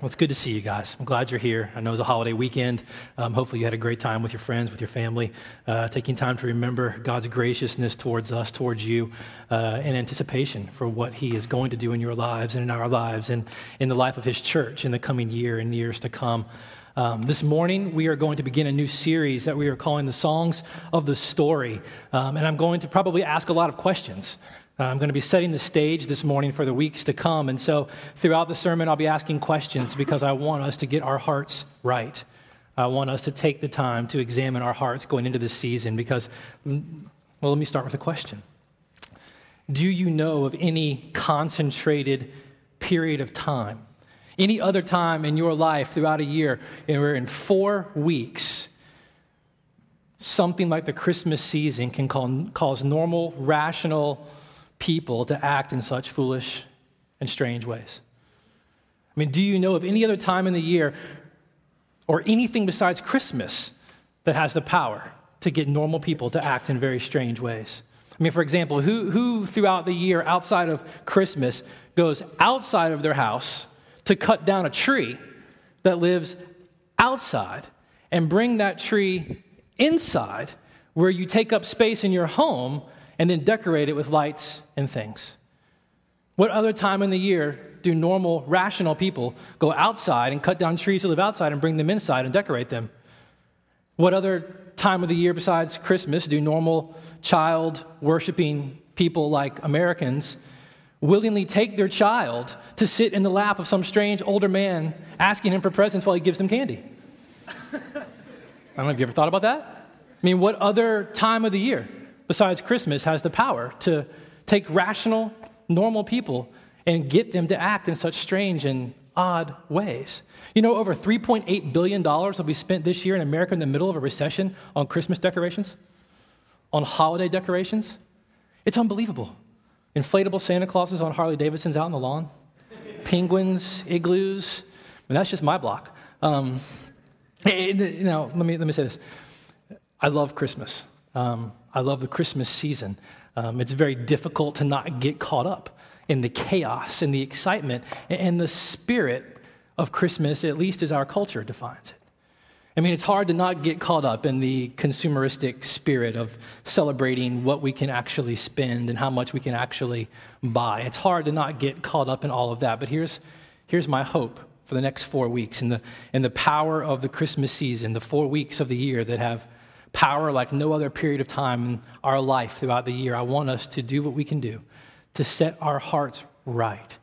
Well, it's good to see you guys. I'm glad you're here. I know it's a holiday weekend. Um, hopefully, you had a great time with your friends, with your family, uh, taking time to remember God's graciousness towards us, towards you, uh, in anticipation for what He is going to do in your lives and in our lives and in the life of His church in the coming year and years to come. Um, this morning, we are going to begin a new series that we are calling the Songs of the Story. Um, and I'm going to probably ask a lot of questions. Uh, I'm going to be setting the stage this morning for the weeks to come. And so throughout the sermon, I'll be asking questions because I want us to get our hearts right. I want us to take the time to examine our hearts going into this season because, well, let me start with a question. Do you know of any concentrated period of time, any other time in your life throughout a year, where in four weeks, something like the Christmas season can cause normal, rational, people to act in such foolish and strange ways? I mean, do you know of any other time in the year or anything besides Christmas that has the power to get normal people to act in very strange ways? I mean, for example, who, who throughout the year outside of Christmas goes outside of their house to cut down a tree that lives outside and bring that tree inside where you take up space in your home and then decorate it with lights and things. What other time in the year do normal, rational people go outside and cut down trees to live outside and bring them inside and decorate them? What other time of the year besides Christmas do normal, child worshiping people like Americans willingly take their child to sit in the lap of some strange older man asking him for presents while he gives them candy? I don't know if you ever thought about that. I mean, what other time of the year besides Christmas, has the power to take rational, normal people and get them to act in such strange and odd ways. You know, over $3.8 billion will be spent this year in America in the middle of a recession on Christmas decorations, on holiday decorations. It's unbelievable. Inflatable Santa Clauses on Harley Davidsons out on the lawn, penguins, igloos. And that's just my block. Um, you know, let me, let me say this. I love Christmas. Um, I love the Christmas season. Um, it's very difficult to not get caught up in the chaos and the excitement and the spirit of Christmas, at least as our culture defines it. I mean, it's hard to not get caught up in the consumeristic spirit of celebrating what we can actually spend and how much we can actually buy. It's hard to not get caught up in all of that. But here's, here's my hope for the next four weeks in the, in the power of the Christmas season, the four weeks of the year that have power like no other period of time in our life throughout the year. I want us to do what we can do to set our hearts right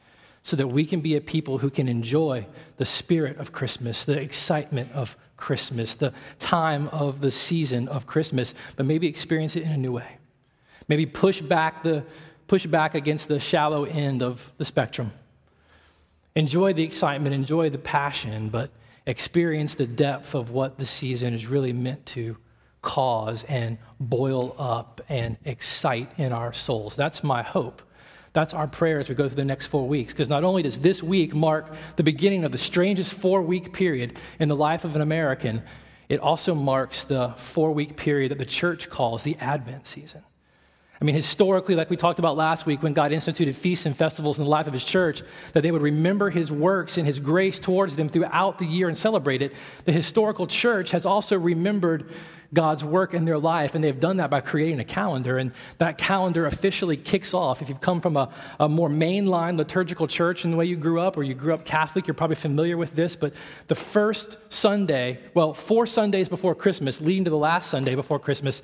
so that we can be a people who can enjoy the spirit of Christmas, the excitement of Christmas, the time of the season of Christmas, but maybe experience it in a new way. Maybe push back the push back against the shallow end of the spectrum. Enjoy the excitement, enjoy the passion, but experience the depth of what the season is really meant to cause and boil up and excite in our souls. That's my hope. That's our prayer as we go through the next four weeks. Because not only does this week mark the beginning of the strangest four week period in the life of an American, it also marks the four week period that the church calls the Advent season. I mean, historically, like we talked about last week, when God instituted feasts and festivals in the life of His church, that they would remember His works and His grace towards them throughout the year and celebrate it. The historical church has also remembered God's work in their life, and they've done that by creating a calendar. And that calendar officially kicks off. If you've come from a, a more mainline liturgical church in the way you grew up, or you grew up Catholic, you're probably familiar with this. But the first Sunday, well, four Sundays before Christmas, leading to the last Sunday before Christmas,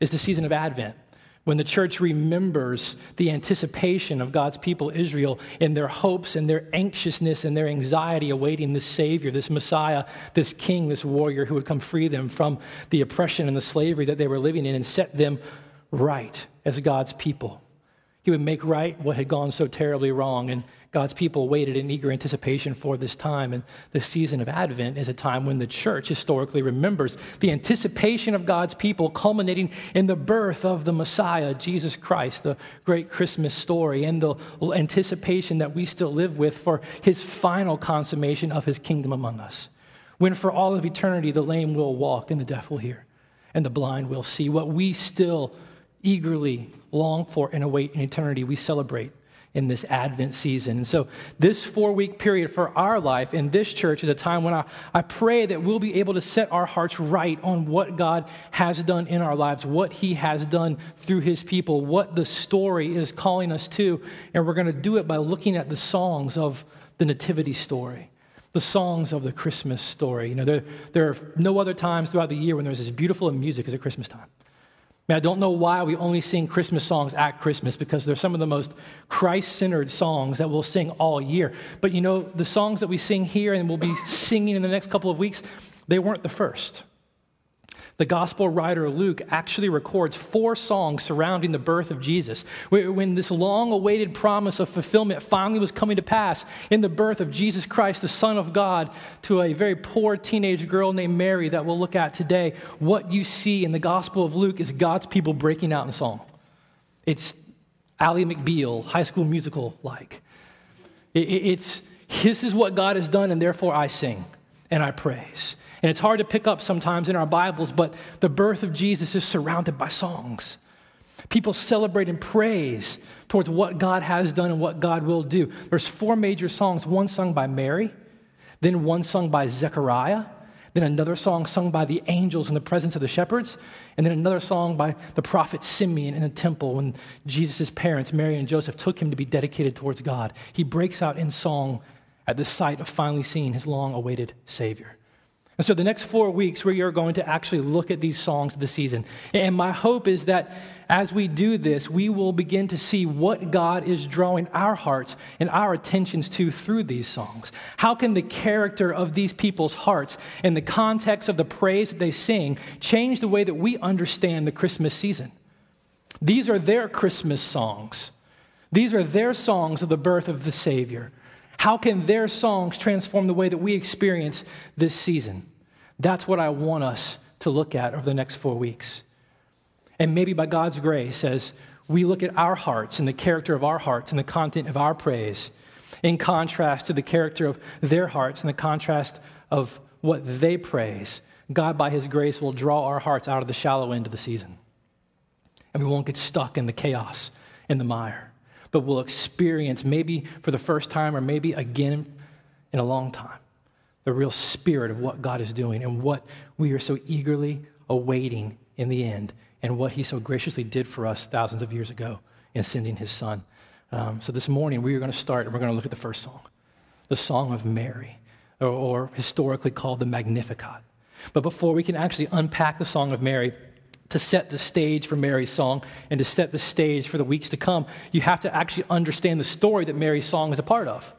is the season of Advent when the church remembers the anticipation of God's people, Israel, in their hopes and their anxiousness and their anxiety awaiting this Savior, this Messiah, this King, this warrior who would come free them from the oppression and the slavery that they were living in and set them right as God's people. He would make right what had gone so terribly wrong. And God's people waited in eager anticipation for this time. And the season of Advent is a time when the church historically remembers the anticipation of God's people culminating in the birth of the Messiah, Jesus Christ, the great Christmas story, and the anticipation that we still live with for his final consummation of his kingdom among us. When for all of eternity the lame will walk and the deaf will hear and the blind will see. What we still eagerly long for and await in eternity, we celebrate in this Advent season. And so, this four week period for our life in this church is a time when I, I pray that we'll be able to set our hearts right on what God has done in our lives, what He has done through His people, what the story is calling us to. And we're going to do it by looking at the songs of the Nativity story. The songs of the Christmas story. You know, there, there are no other times throughout the year when there's as beautiful a music as at Christmas time. I don't know why we only sing Christmas songs at Christmas because they're some of the most Christ centered songs that we'll sing all year. But you know, the songs that we sing here and we'll be singing in the next couple of weeks, they weren't the first. The gospel writer Luke actually records four songs surrounding the birth of Jesus. When this long awaited promise of fulfillment finally was coming to pass in the birth of Jesus Christ, the Son of God, to a very poor teenage girl named Mary that we'll look at today, what you see in the gospel of Luke is God's people breaking out in song. It's Ally McBeal, high school musical like. It's this is what God has done, and therefore I sing and I praise. And it's hard to pick up sometimes in our Bibles, but the birth of Jesus is surrounded by songs. People celebrate and praise towards what God has done and what God will do. There's four major songs one sung by Mary, then one sung by Zechariah, then another song sung by the angels in the presence of the shepherds, and then another song by the prophet Simeon in the temple when Jesus' parents, Mary and Joseph, took him to be dedicated towards God. He breaks out in song at the sight of finally seeing his long awaited Savior. And so, the next four weeks, we are going to actually look at these songs of the season. And my hope is that as we do this, we will begin to see what God is drawing our hearts and our attentions to through these songs. How can the character of these people's hearts and the context of the praise that they sing change the way that we understand the Christmas season? These are their Christmas songs, these are their songs of the birth of the Savior. How can their songs transform the way that we experience this season? That's what I want us to look at over the next four weeks. And maybe by God's grace, as we look at our hearts and the character of our hearts and the content of our praise, in contrast to the character of their hearts and the contrast of what they praise, God, by His grace, will draw our hearts out of the shallow end of the season. And we won't get stuck in the chaos, in the mire but will experience, maybe for the first time or maybe again in a long time, the real spirit of what God is doing and what we are so eagerly awaiting in the end and what He so graciously did for us thousands of years ago in sending His Son. Um, so this morning, we are going to start and we're going to look at the first song, the Song of Mary, or, or historically called the Magnificat. But before we can actually unpack the Song of Mary, to set the stage for Mary's song and to set the stage for the weeks to come, you have to actually understand the story that Mary's song is a part of.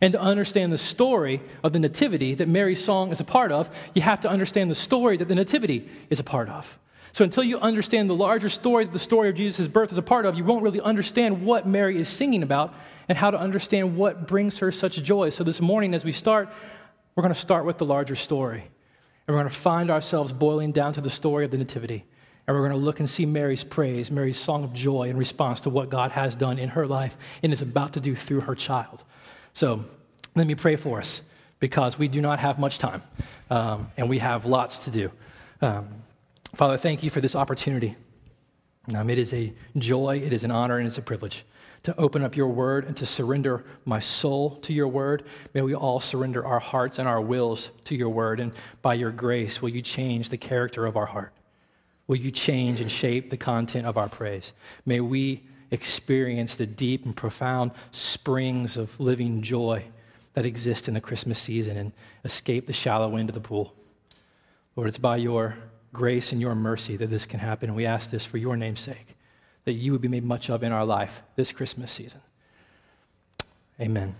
And to understand the story of the Nativity that Mary's song is a part of, you have to understand the story that the Nativity is a part of. So until you understand the larger story that the story of Jesus' birth is a part of, you won't really understand what Mary is singing about and how to understand what brings her such joy. So this morning, as we start, we're going to start with the larger story. And we're going to find ourselves boiling down to the story of the Nativity. And we're going to look and see Mary's praise, Mary's song of joy in response to what God has done in her life and is about to do through her child. So let me pray for us because we do not have much time um, and we have lots to do. Um, Father, thank you for this opportunity. Um, it is a joy, it is an honor, and it's a privilege to open up your word and to surrender my soul to your word. May we all surrender our hearts and our wills to your word. And by your grace, will you change the character of our heart? Will you change and shape the content of our praise? May we experience the deep and profound springs of living joy that exist in the Christmas season and escape the shallow end of the pool. Lord, it's by your grace and your mercy that this can happen. And we ask this for your name's sake, that you would be made much of in our life this Christmas season. Amen.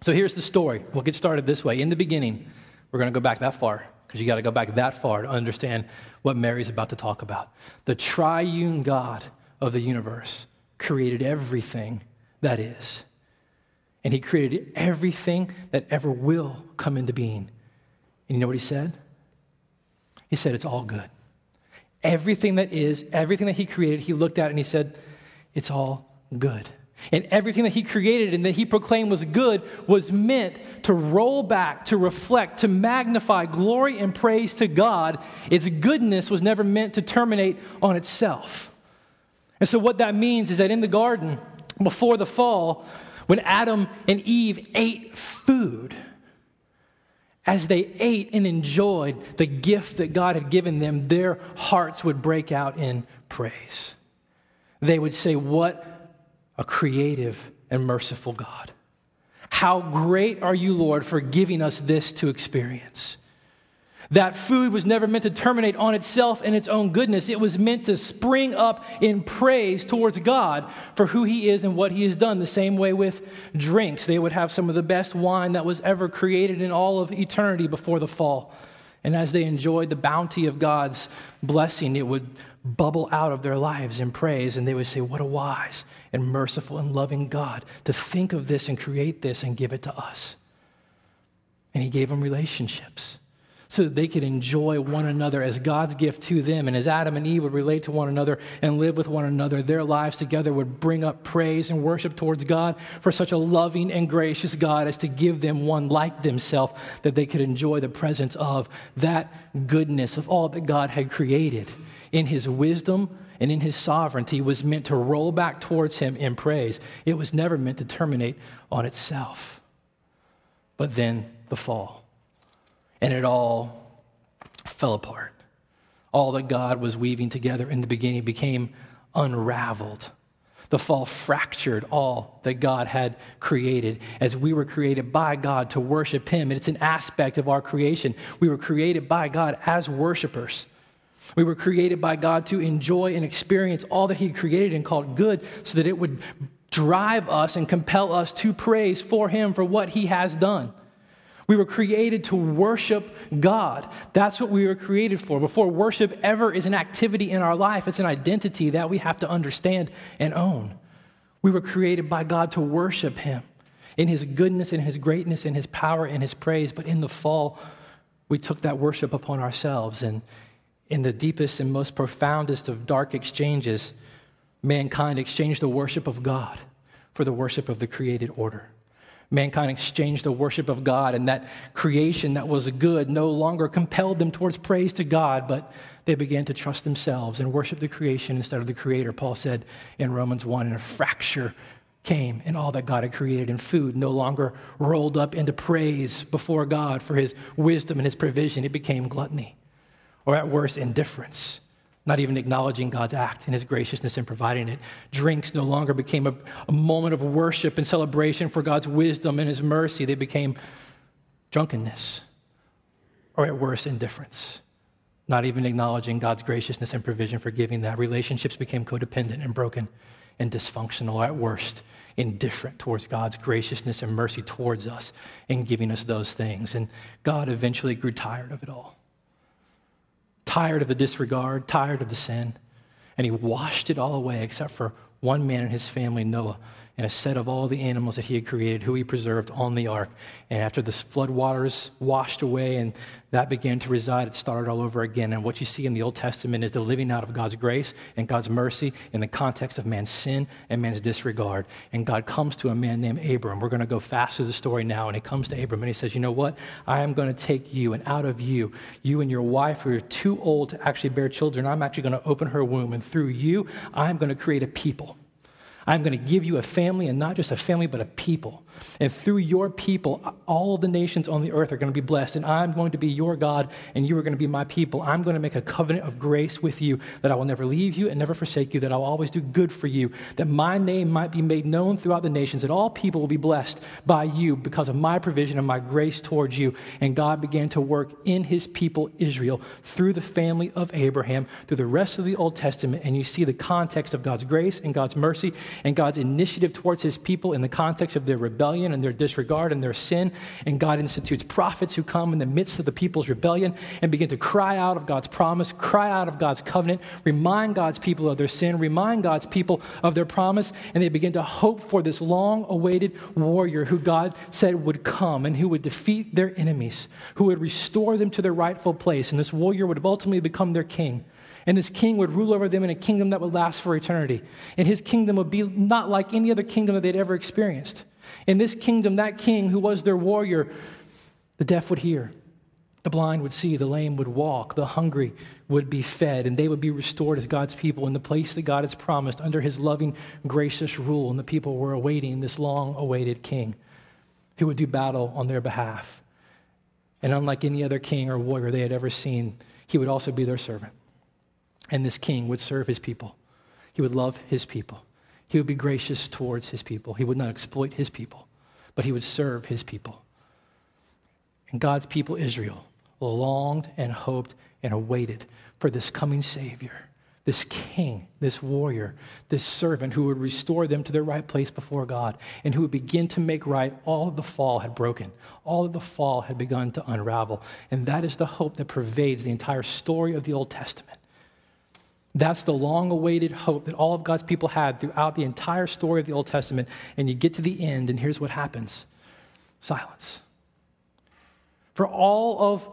So here's the story. We'll get started this way. In the beginning, we're going to go back that far because you got to go back that far to understand what Mary's about to talk about. The triune God of the universe created everything that is. And he created everything that ever will come into being. And you know what he said? He said, It's all good. Everything that is, everything that he created, he looked at and he said, It's all good. And everything that he created and that he proclaimed was good was meant to roll back, to reflect, to magnify glory and praise to God. Its goodness was never meant to terminate on itself. And so, what that means is that in the garden, before the fall, when Adam and Eve ate food, as they ate and enjoyed the gift that God had given them, their hearts would break out in praise. They would say, What a creative and merciful God. How great are you, Lord, for giving us this to experience. That food was never meant to terminate on itself and its own goodness. It was meant to spring up in praise towards God for who He is and what He has done. The same way with drinks. They would have some of the best wine that was ever created in all of eternity before the fall. And as they enjoyed the bounty of God's blessing, it would bubble out of their lives in praise. And they would say, What a wise and merciful and loving God to think of this and create this and give it to us. And He gave them relationships so that they could enjoy one another as God's gift to them. And as Adam and Eve would relate to one another and live with one another, their lives together would bring up praise and worship towards God for such a loving and gracious God as to give them one like themselves that they could enjoy the presence of that goodness of all that God had created in His wisdom and in His sovereignty was meant to roll back towards Him in praise. It was never meant to terminate on itself. But then the fall and it all fell apart. All that God was weaving together in the beginning became unraveled. The fall fractured all that God had created as we were created by God to worship Him. And it's an aspect of our creation. We were created by God as worshipers. We were created by God to enjoy and experience all that He created and called good so that it would drive us and compel us to praise for Him for what He has done. We were created to worship God. That's what we were created for. Before worship ever is an activity in our life, it's an identity that we have to understand and own. We were created by God to worship Him in His goodness, in His greatness, in His power, in His praise. But in the fall, we took that worship upon ourselves. And in the deepest and most profoundest of dark exchanges, mankind exchanged the worship of God for the worship of the created order mankind exchanged the worship of God, and that creation that was good no longer compelled them towards praise to God, but they began to trust themselves and worship the creation instead of the Creator. Paul said in Romans 1 and a fracture came in all that God had created, and food no longer rolled up into praise before God for his wisdom and his provision. It became gluttony, or at worst, indifference not even acknowledging God's act and his graciousness in providing it. Drinks no longer became a, a, moment of worship and celebration for God's wisdom and his mercy. They became drunkenness, or at worst, indifference. Not even acknowledging God's graciousness and provision for giving that. Relationships became codependent and broken and dysfunctional, at worst, indifferent towards God's graciousness and mercy towards us in giving us those things. And God eventually grew tired of it all tired of the disregard, tired of the sin, and he washed it all away except for one man and his family, Noah, and a set of all the animals that he had created, who he preserved on the ark. And after the flood waters washed away and that began to reside, it started all over again. And what you see in the Old Testament is the living out of God's grace and God's mercy in the context of man's sin and man's disregard. And God comes to a man named Abram. We're going to go fast through the story now. And he comes to Abram and he says, You know what? I am going to take you, and out of you, you and your wife who are too old to actually bear children, I'm actually going to open her womb. And through you, I'm going to create a people. I'm going to give you a family, and not just a family, but a people. And through your people, all the nations on the earth are going to be blessed. And I'm going to be your God, and you are going to be my people. I'm going to make a covenant of grace with you that I will never leave you and never forsake you, that I will always do good for you, that my name might be made known throughout the nations, that all people will be blessed by you because of my provision and my grace towards you. And God began to work in his people, Israel, through the family of Abraham, through the rest of the Old Testament. And you see the context of God's grace and God's mercy and God's initiative towards his people in the context of their rebellion and their disregard and their sin. And God institutes prophets who come in the midst of the people's rebellion and begin to cry out of God's promise, cry out of God's covenant, remind God's people of their sin, remind God's people of their promise, and they begin to hope for this long awaited warrior who God said would come and who would defeat their enemies, who would restore them to their rightful place. And this warrior would ultimately become their king. And this king would rule over them in a kingdom that would last for eternity. And his kingdom would be not like any other kingdom that they'd ever experienced. In this kingdom, that king who was their warrior, the deaf would hear, The blind would see, the lame would walk, the hungry would be fed, and they would be restored as God's people in the place that God has promised under his loving, gracious rule. And the people were awaiting this long awaited king who would do battle on their behalf. And unlike any other king or warrior they had ever seen, he would also be their servant. And this king would serve his people. He would love his people. He would be gracious towards his people. He would not exploit his people, but he would serve his people. And God's people, Israel, longed and hoped and awaited for this coming Savior, this king, this warrior, this servant who would restore them to their right place before God and who would begin to make right all of the fall had broken, all of the fall had begun to unravel. And that is the hope that pervades the entire story of the Old Testament. That's the long awaited hope that all of God's people had throughout the entire story of the Old Testament. And you get to the end, and here's what happens silence. For all of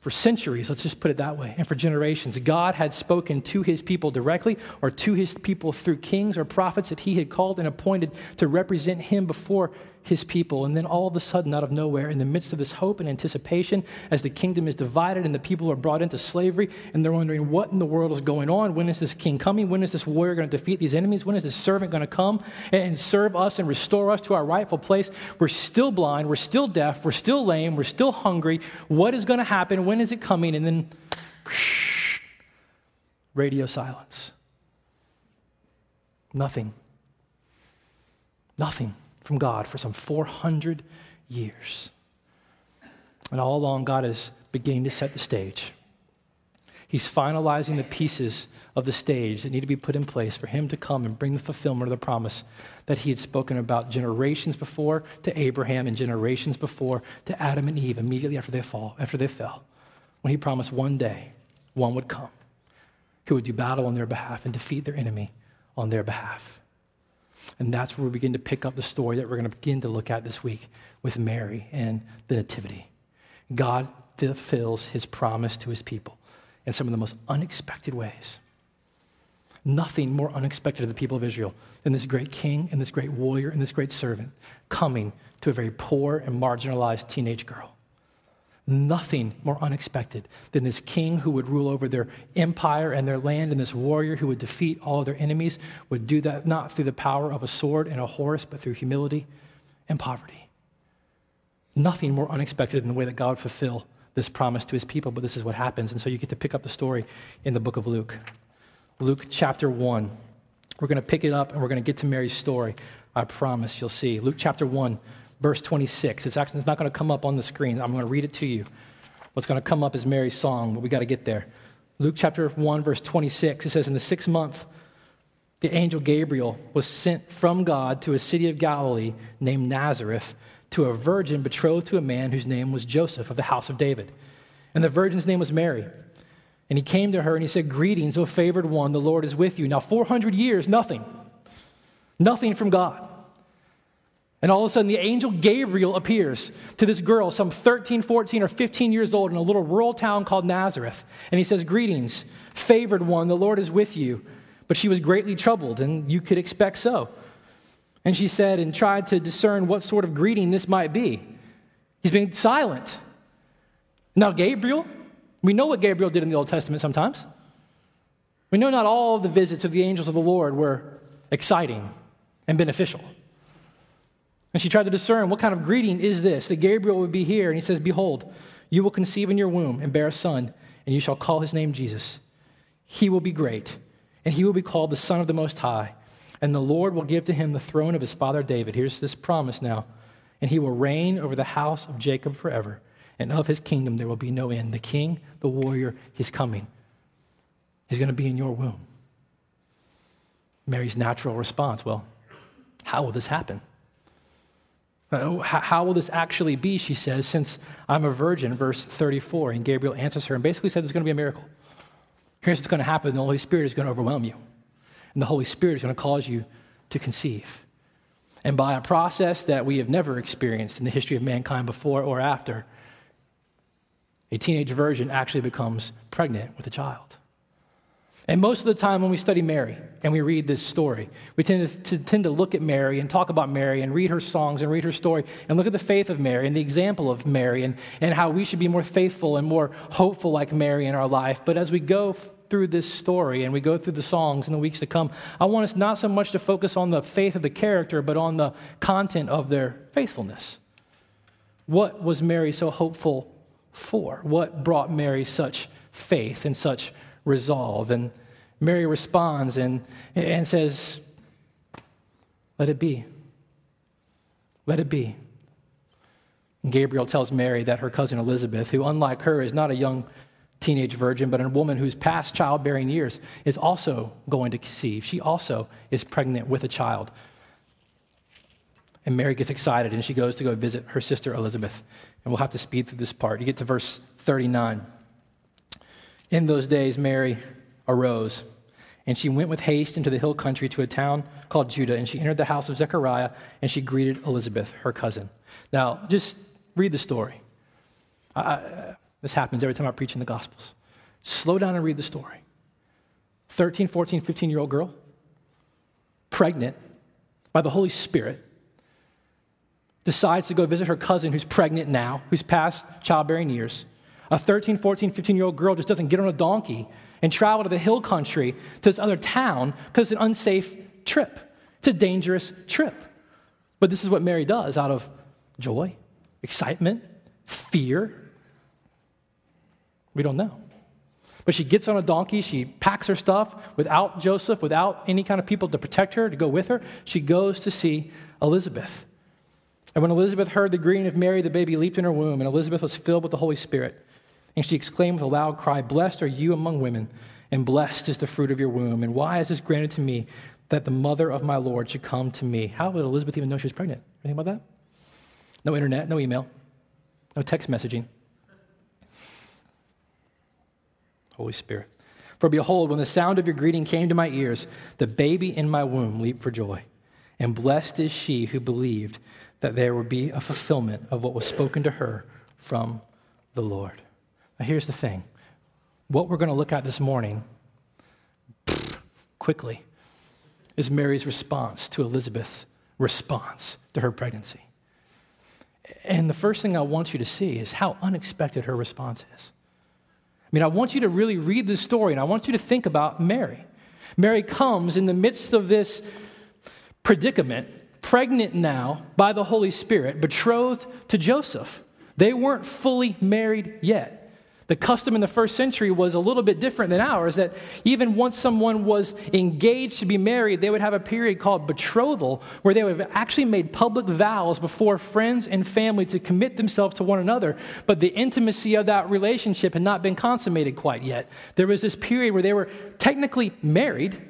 for centuries, let's just put it that way, and for generations, God had spoken to his people directly or to his people through kings or prophets that he had called and appointed to represent him before his people. And then all of a sudden, out of nowhere, in the midst of this hope and anticipation, as the kingdom is divided and the people are brought into slavery, and they're wondering what in the world is going on? When is this king coming? When is this warrior going to defeat these enemies? When is this servant going to come and serve us and restore us to our rightful place? We're still blind, we're still deaf, we're still lame, we're still hungry. What is going to happen? When is it coming? And then radio silence. Nothing. Nothing from God for some 400 years. And all along, God is beginning to set the stage. He's finalizing the pieces of the stage that need to be put in place for him to come and bring the fulfillment of the promise that he had spoken about generations before to Abraham and generations before to Adam and Eve immediately after they fall, after they fell when he promised one day one would come who would do battle on their behalf and defeat their enemy on their behalf. And that's where we begin to pick up the story that we're going to begin to look at this week with Mary and the Nativity. God fulfills his promise to his people in some of the most unexpected ways. Nothing more unexpected to the people of Israel than this great king and this great warrior and this great servant coming to a very poor and marginalized teenage girl nothing more unexpected than this king who would rule over their empire and their land, and this warrior who would defeat all of their enemies would do that not through the power of a sword and a horse, but through humility and poverty. Nothing more unexpected than the way that God would fulfill this promise to his people, but this is what happens. And so you get to pick up the story in the book of Luke. Luke chapter 1. We're going to pick it up and we're going to get to Mary's story. I promise you'll see. Luke chapter 1 verse 26. It's actually it's not going to come up on the screen. I'm going to read it to you. What's going to come up is Mary's song, but we got to get there. Luke chapter 1, verse 26, it says, In the sixth month, the angel Gabriel was sent from God to a city of Galilee named Nazareth to a virgin betrothed to a man whose name was Joseph of the house of David. And the virgin's name was Mary. And he came to her and he said, Greetings, O favored one, the Lord is with you. Now, 400 years, nothing. Nothing from God. And all of a sudden, the angel Gabriel appears to this girl, some 13, 14, or 15 years old, in a little rural town called Nazareth. And he says, Greetings, favored one, the Lord is with you. But she was greatly troubled, and you could expect so. And she said, and tried to discern what sort of greeting this might be. He's being silent. Now, Gabriel, we know what Gabriel did in the Old Testament sometimes. We know not all of the visits of the angels of the Lord were exciting and beneficial. And she tried to discern what kind of greeting is this that Gabriel would be here. And he says, Behold, you will conceive in your womb and bear a son, and you shall call his name Jesus. He will be great, and he will be called the Son of the Most High. And the Lord will give to him the throne of his father David. Here's this promise now. And he will reign over the house of Jacob forever, and of his kingdom there will be no end. The king, the warrior, he's coming. He's going to be in your womb. Mary's natural response well, how will this happen? Uh, how will this actually be, she says, since I'm a virgin, verse 34. And Gabriel answers her and basically said there's going to be a miracle. Here's what's going to happen the Holy Spirit is going to overwhelm you, and the Holy Spirit is going to cause you to conceive. And by a process that we have never experienced in the history of mankind before or after, a teenage virgin actually becomes pregnant with a child. And most of the time when we study Mary and we read this story, we tend to, to, tend to look at Mary and talk about Mary and read her songs and read her story and look at the faith of Mary and the example of Mary and, and how we should be more faithful and more hopeful like Mary in our life. But as we go through this story and we go through the songs in the weeks to come, I want us not so much to focus on the faith of the character, but on the content of their faithfulness. What was Mary so hopeful for? What brought Mary such faith and such resolve. And Mary responds and, and says, Let it be. Let it be. And Gabriel tells Mary that her cousin Elizabeth, who, unlike her, is not a young teenage virgin, but a woman who's past childbearing years, is also going to conceive. She also is pregnant with a child. And Mary gets excited and she goes to go visit her sister Elizabeth. And we'll have to speed through this part. You get to verse 39. In those days, Mary arose, and she went with haste into the hill country to a town called Judah, and she entered the house of Zechariah, and she greeted Elizabeth, her cousin. Now, just read the story. I, this happens every time I preach in the Gospels. Slow down and read the story. 13, 14, 15 year old girl, pregnant by the Holy Spirit, decides to go visit her cousin who's pregnant now, who's past childbearing years. A 13, 14, 15 year old girl just doesn't get on a donkey and travel to the hill country to this other town because it's an unsafe trip. It's a dangerous trip. But this is what Mary does out of joy, excitement, fear. We don't know. But she gets on a donkey, she packs her stuff without Joseph, without any kind of people to protect her, to go with her. She goes to see Elizabeth. And when Elizabeth heard the greeting of Mary, the baby leaped in her womb, and Elizabeth was filled with the Holy Spirit. And she exclaimed with a loud cry, Blessed are you among women, and blessed is the fruit of your womb. And why is this granted to me that the mother of my Lord should come to me? How would Elizabeth even know she was pregnant? Anything about that? No internet, no email, no text messaging. Holy Spirit. For behold, when the sound of your greeting came to my ears, the baby in my womb leaped for joy. And blessed is she who believed that there would be a fulfillment of what was spoken to her from the Lord. Now, here's the thing what we're going to look at this morning, quickly, is Mary's response to Elizabeth's response to her pregnancy. And the first thing I want you to see is how unexpected her response is. I mean, I want you to really read this story and I want you to think about Mary. Mary comes in the midst of this predicament, pregnant now by the Holy Spirit, betrothed to Joseph. They weren't fully married yet. The custom in the first century was a little bit different than ours, that even once someone was engaged to be married, they would have a period called betrothal, where they would have actually made public vows before friends and family to commit themselves to one another. But the intimacy of that relationship had not been consummated quite yet. There was this period where they were technically married,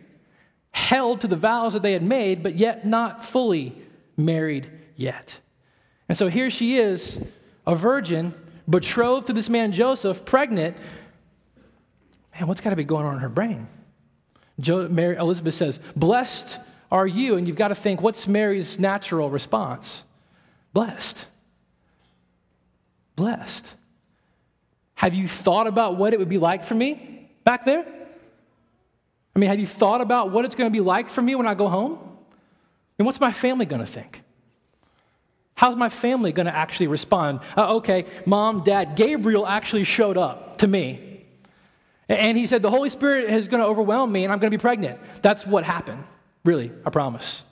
held to the vows that they had made, but yet not fully married yet. And so here she is, a virgin betrothed to this man Joseph, pregnant. Man, what's got to be going on in her brain? Jo- Mary, Elizabeth says, Blessed are you. And you've got to think, what's Mary's natural response? Blessed. Blessed. Have you thought about what it would be like for me back there? I mean, have you thought about what it's going to be like for me when I go home? And what's my family going to think? How's my family going to actually respond? Uh, okay, mom, dad, Gabriel actually showed up to me. And he said, The Holy Spirit is going to overwhelm me and I'm going to be pregnant. That's what happened, really, I promise.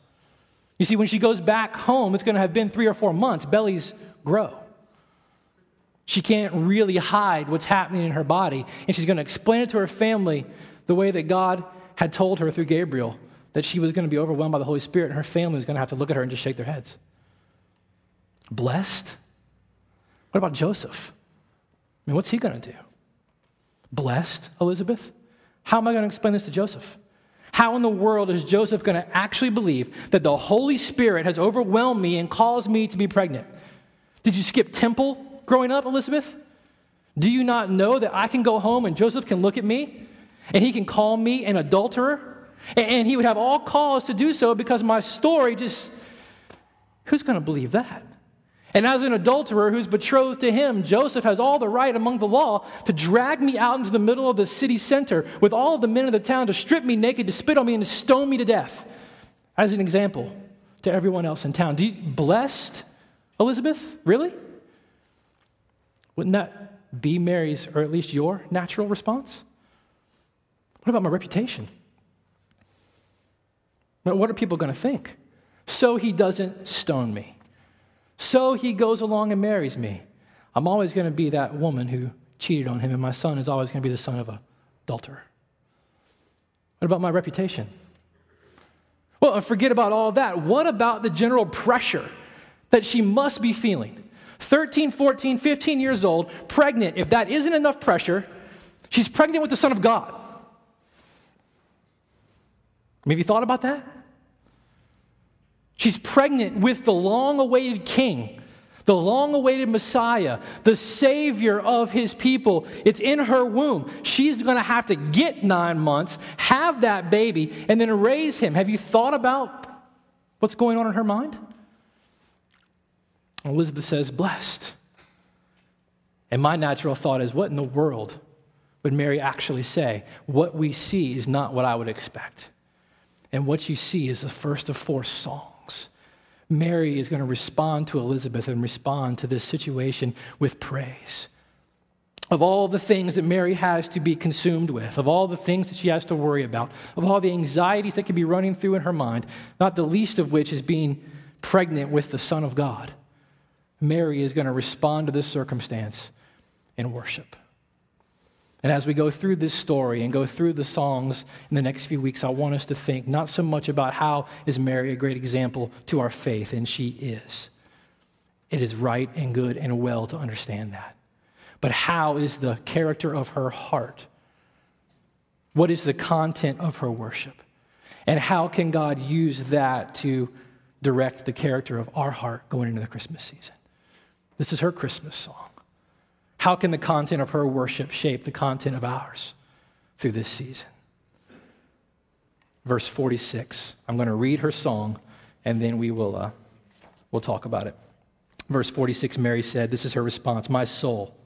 You see, when she goes back home, it's going to have been three or four months. Bellies grow. She can't really hide what's happening in her body. And she's going to explain it to her family the way that God had told her through Gabriel that she was going to be overwhelmed by the Holy Spirit and her family was going to have to look at her and just shake their heads. Blessed? What about Joseph? I mean, what's he going to do? Blessed, Elizabeth? How am I going to explain this to Joseph? How in the world is Joseph going to actually believe that the Holy Spirit has overwhelmed me and caused me to be pregnant? Did you skip temple growing up, Elizabeth? Do you not know that I can go home and Joseph can look at me and he can call me an adulterer? And he would have all cause to do so because my story just, who's going to believe that? And as an adulterer who's betrothed to him, Joseph has all the right among the law to drag me out into the middle of the city center with all the men of the town to strip me naked, to spit on me, and to stone me to death. As an example to everyone else in town. You, blessed, Elizabeth? Really? Wouldn't that be Mary's, or at least your, natural response? What about my reputation? What are people going to think? So he doesn't stone me. So he goes along and marries me. I'm always going to be that woman who cheated on him, and my son is always going to be the son of a adulterer. What about my reputation? Well, forget about all that. What about the general pressure that she must be feeling? 13, 14, 15 years old, pregnant. If that isn't enough pressure, she's pregnant with the Son of God. Have you thought about that? She's pregnant with the long awaited king, the long awaited Messiah, the Savior of his people. It's in her womb. She's going to have to get nine months, have that baby, and then raise him. Have you thought about what's going on in her mind? Elizabeth says, blessed. And my natural thought is, what in the world would Mary actually say? What we see is not what I would expect. And what you see is the first of four songs Mary is going to respond to Elizabeth and respond to this situation with praise. Of all the things that Mary has to be consumed with, of all the things that she has to worry about, of all the anxieties that could be running through in her mind, not the least of which is being pregnant with the Son of God, Mary is going to respond to this circumstance in worship. And as we go through this story and go through the songs in the next few weeks, I want us to think not so much about how is Mary a great example to our faith, and she is. It is right and good and well to understand that. But how is the character of her heart? What is the content of her worship? And how can God use that to direct the character of our heart going into the Christmas season? This is her Christmas song. How can the content of her worship shape the content of ours through this season? Verse 46. I'm going to read her song and then we will uh, we'll talk about it. Verse 46 Mary said, This is her response My soul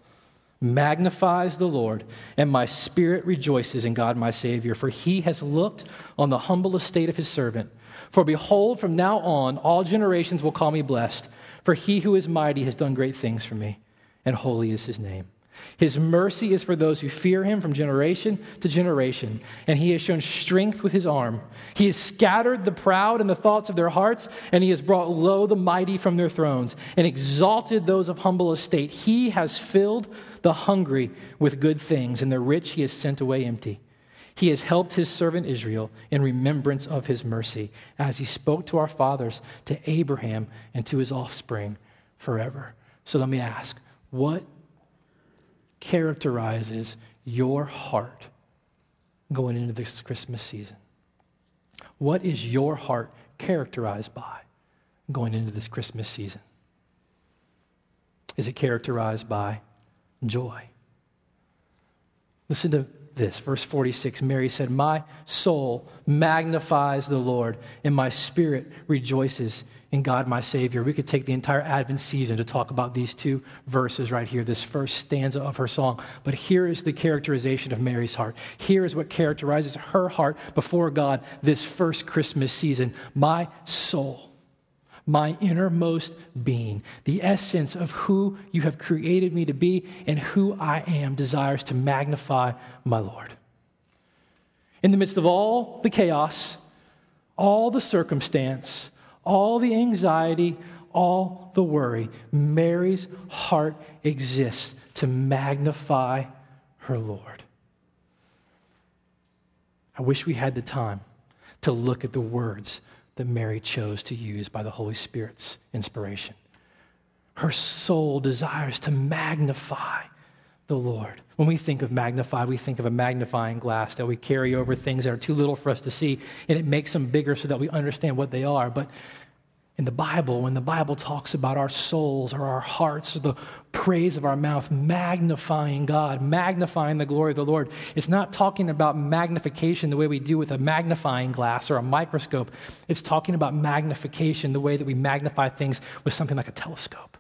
magnifies the Lord, and my spirit rejoices in God my Savior, for he has looked on the humble estate of his servant. For behold, from now on, all generations will call me blessed, for he who is mighty has done great things for me and holy is his name. His mercy is for those who fear him from generation to generation, and he has shown strength with his arm. He has scattered the proud in the thoughts of their hearts, and he has brought low the mighty from their thrones, and exalted those of humble estate. He has filled the hungry with good things, and the rich he has sent away empty. He has helped his servant Israel in remembrance of his mercy, as he spoke to our fathers, to Abraham, and to his offspring forever. So let me ask what characterizes your heart going into this Christmas season? What is your heart characterized by going into this Christmas season? Is it characterized by joy? Listen to this. Verse 46 Mary said, My soul magnifies the Lord, and my spirit rejoices in God my Savior. We could take the entire Advent season to talk about these two verses right here, this first stanza of her song. But here is the characterization of Mary's heart. Here is what characterizes her heart before God this first Christmas season. My soul my innermost being, the essence of who you have created me to be and who I am, desires to magnify my Lord. In the midst of all the chaos, all the circumstance, all the anxiety, all the worry, Mary's heart exists to magnify her Lord. I wish we had the time to look at the words that Mary chose to use by the Holy Spirit's inspiration. Her soul desires to magnify the Lord. When we think of magnify, we think of a magnifying glass that we carry over things that are too little for us to see, and it makes them bigger so that we understand what they are. But in the Bible, when the Bible talks about our souls or our hearts or the praise of our mouth, magnifying God, magnifying the glory of the Lord, it's not talking about magnification the way we do with a magnifying glass or a microscope. It's talking about magnification the way that we magnify things with something like a telescope.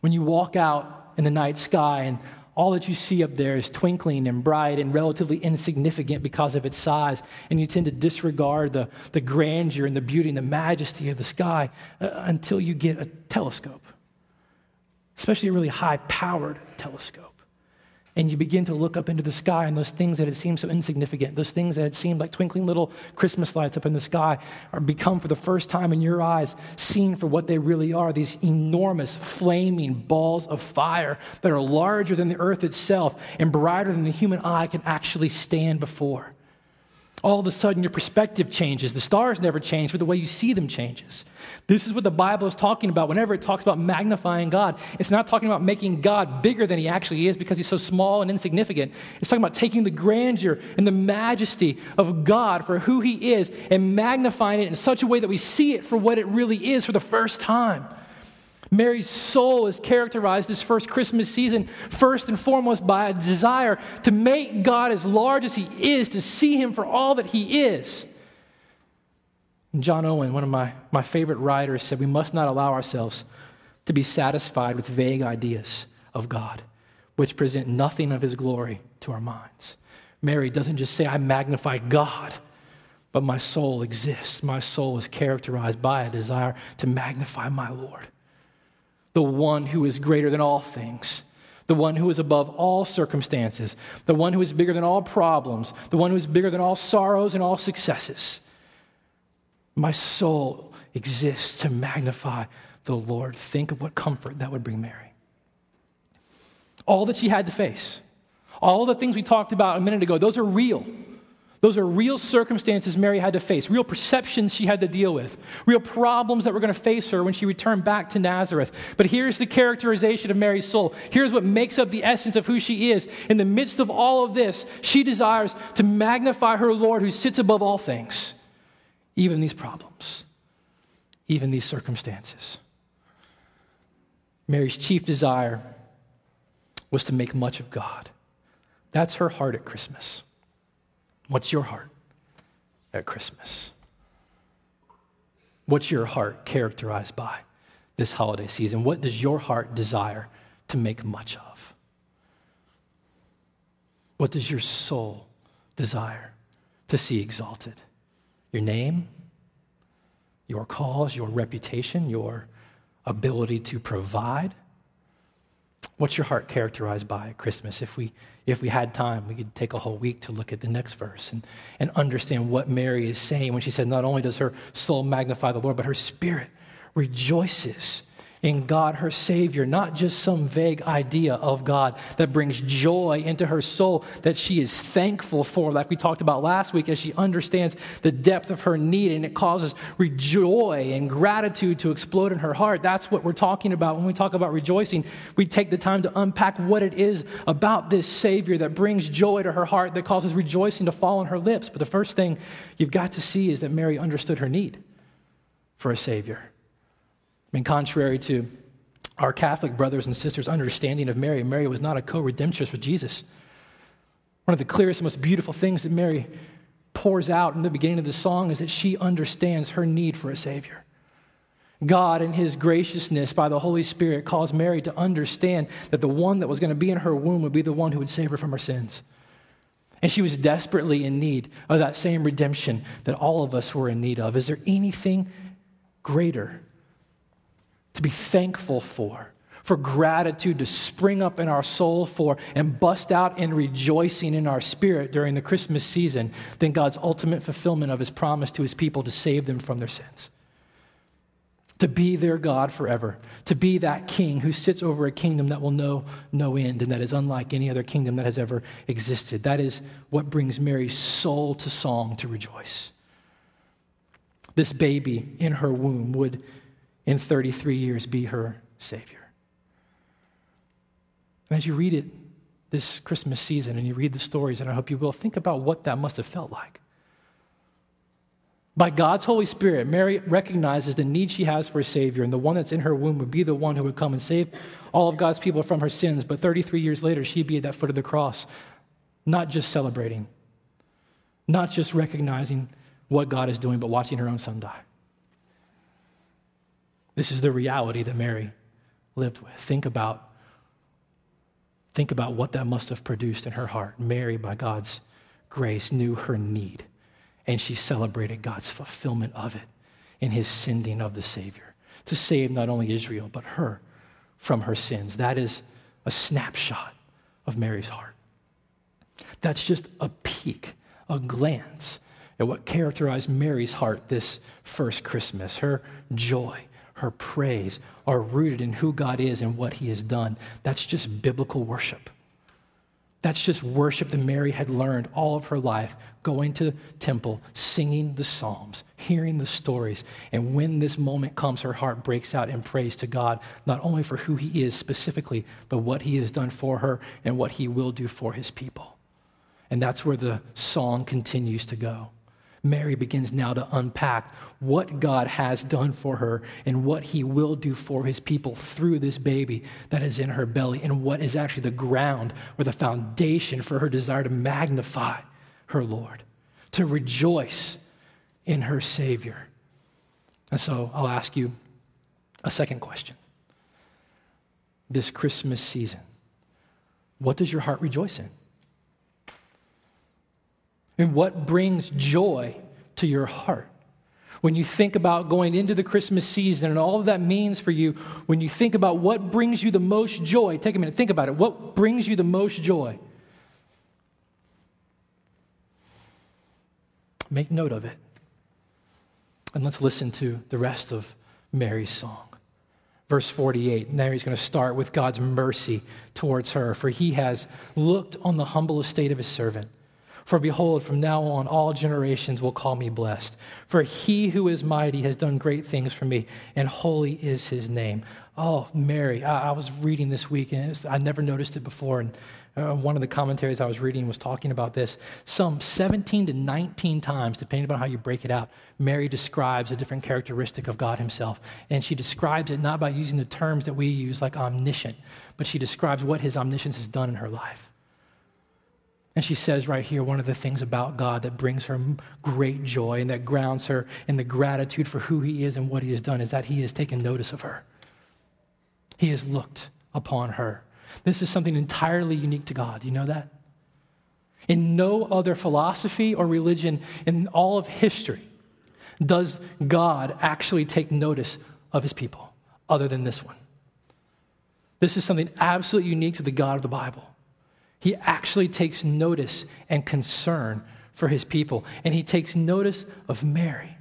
When you walk out in the night sky and all that you see up there is twinkling and bright and relatively insignificant because of its size, and you tend to disregard the, the grandeur and the beauty and the majesty of the sky uh, until you get a telescope, especially a really high powered telescope and you begin to look up into the sky, and those things that had seemed so insignificant, those things that had seemed like twinkling little Christmas lights up in the sky, are become for the first time in your eyes seen for what they really are these enormous, flaming balls of fire that are larger than the earth itself and brighter than the human eye can actually stand before all of a sudden your perspective changes. The stars never change, but the way you see them changes. This is what the Bible is talking about whenever it talks about magnifying God. It's not talking about making God bigger than he actually is because he's so small and insignificant. It's talking about taking the grandeur and the majesty of God for who he is and magnifying it in such a way that we see it for what it really is for the first time. Mary's soul is characterized this first Christmas season, first and foremost, by a desire to make God as large as He is, to see Him for all that He is. And John Owen, one of my, my favorite writers, said we must not allow ourselves to be satisfied with vague ideas of God, which present nothing of His glory to our minds. Mary doesn't just say, I magnify God, but my soul exists. My soul is characterized by a desire to magnify my Lord the one who is greater than all things, the one who is above all circumstances, the one who is bigger than all problems, the one who is bigger than all sorrows and all successes. My soul exists to magnify the Lord. Think of what comfort that would bring Mary. All that she had to face, all the things we talked about a minute ago, those are real. Those are real circumstances Mary had to face, real perceptions she had to deal with, real problems that were going to face her when she returned back to Nazareth. But here's the characterization of Mary's soul. Here's what makes up the essence of who she is. In the midst of all of this, she desires to magnify her Lord who sits above all things, even these problems, even these circumstances. Mary's chief desire was to make much of God. That's her heart at Christmas. What's your heart at Christmas? What's your heart characterized by this holiday season? What does your heart desire to make much of? What does your soul desire to see exalted? Your name, your cause, your reputation, your ability to provide? What's your heart characterized by at Christmas? If we, if we had time, we could take a whole week to look at the next verse and, and understand what Mary is saying when she says, not only does her soul magnify the Lord, but her spirit rejoices in God, her Savior, not just some vague idea of God that brings joy into her soul that she is thankful for, like we talked about last week, as she understands the depth of her need and it causes joy and gratitude to explode in her heart. That's what we're talking about when we talk about rejoicing. We take the time to unpack what it is about this Savior that brings joy to her heart, that causes rejoicing to fall on her lips. But the first thing you've got to see is that Mary understood her need for a Savior. Mean, contrary to our Catholic brothers and sisters' understanding of Mary, Mary was not a co redemptress with Jesus. One of the clearest, most beautiful things that Mary pours out in the beginning of the song is that she understands her need for a Savior. God, in His graciousness by the Holy Spirit, caused Mary to understand that the one that was going to be in her womb would be the one who would save her from her sins. And she was desperately in need of that same redemption that all of us were in need of. Is there anything greater to be thankful for, for gratitude to spring up in our soul for, and bust out in rejoicing in our spirit during the Christmas season than God's ultimate fulfillment of his promise to his people to save them from their sins. To be their God forever, to be that king who sits over a kingdom that will know no end and that is unlike any other kingdom that has ever existed. That is what brings Mary's soul to song to rejoice. This baby in her womb would in 33 years be her Savior. And as you read it this Christmas season and you read the stories, and I hope you will, think about what that must have felt like. By God's Holy Spirit, Mary recognizes the need she has for a Savior, and the one that's in her womb would be the one who would come and save all of God's people from her sins. But 33 years later, she'd be at that foot of the cross, not just celebrating, not just recognizing what God is doing, but watching her own son die. This is the reality that Mary lived with. Think about, think about what that must have produced in her heart. Mary, by God's grace, knew her need, and she celebrated God's fulfillment of it in his sending of the Savior to save not only Israel, but her from her sins. That is a snapshot of Mary's heart. That's just a peek, a glance at what characterized Mary's heart this first Christmas. Her joy, her praise are rooted in who God is and what he has done. That's just biblical worship. That's just worship that Mary had learned all of her life, going to temple, singing the psalms, hearing the stories. And when this moment comes, her heart breaks out in praise to God, not only for who he is specifically, but what he has done for her and what he will do for his people. And that's where the song continues to go. Mary begins now to unpack what God has done for her and what he will do for his people through this baby that is in her belly, and what is actually the ground or the foundation for her desire to magnify her Lord, to rejoice in her Savior. And so I'll ask you a second question. This Christmas season, what does your heart rejoice in? And what brings joy to your heart? When you think about going into the Christmas season and all that means for you, when you think about what brings you the most joy, take a minute, think about it. What brings you the most joy? Make note of it. And let's listen to the rest of Mary's song. Verse 48, Mary's going to start with God's mercy towards her, for he has looked on the humble estate of his servant. For behold, from now on, all generations will call me blessed. For he who is mighty has done great things for me, and holy is his name. Oh, Mary, I, I was reading this week, and I never noticed it before. And uh, one of the commentaries I was reading was talking about this. Some 17 to 19 times, depending on how you break it out, Mary describes a different characteristic of God himself. And she describes it not by using the terms that we use, like omniscient, but she describes what his omniscience has done in her life. And she says right here one of the things about God that brings her great joy and that grounds her in the gratitude for who he is and what he has done is that he has taken notice of her. He has looked upon her. This is something entirely unique to God. You know that? In no other philosophy or religion in all of history does God actually take notice of his people other than this one. This is something absolutely unique to the God of the Bible. He actually takes notice and concern for his people. And he takes notice of Mary.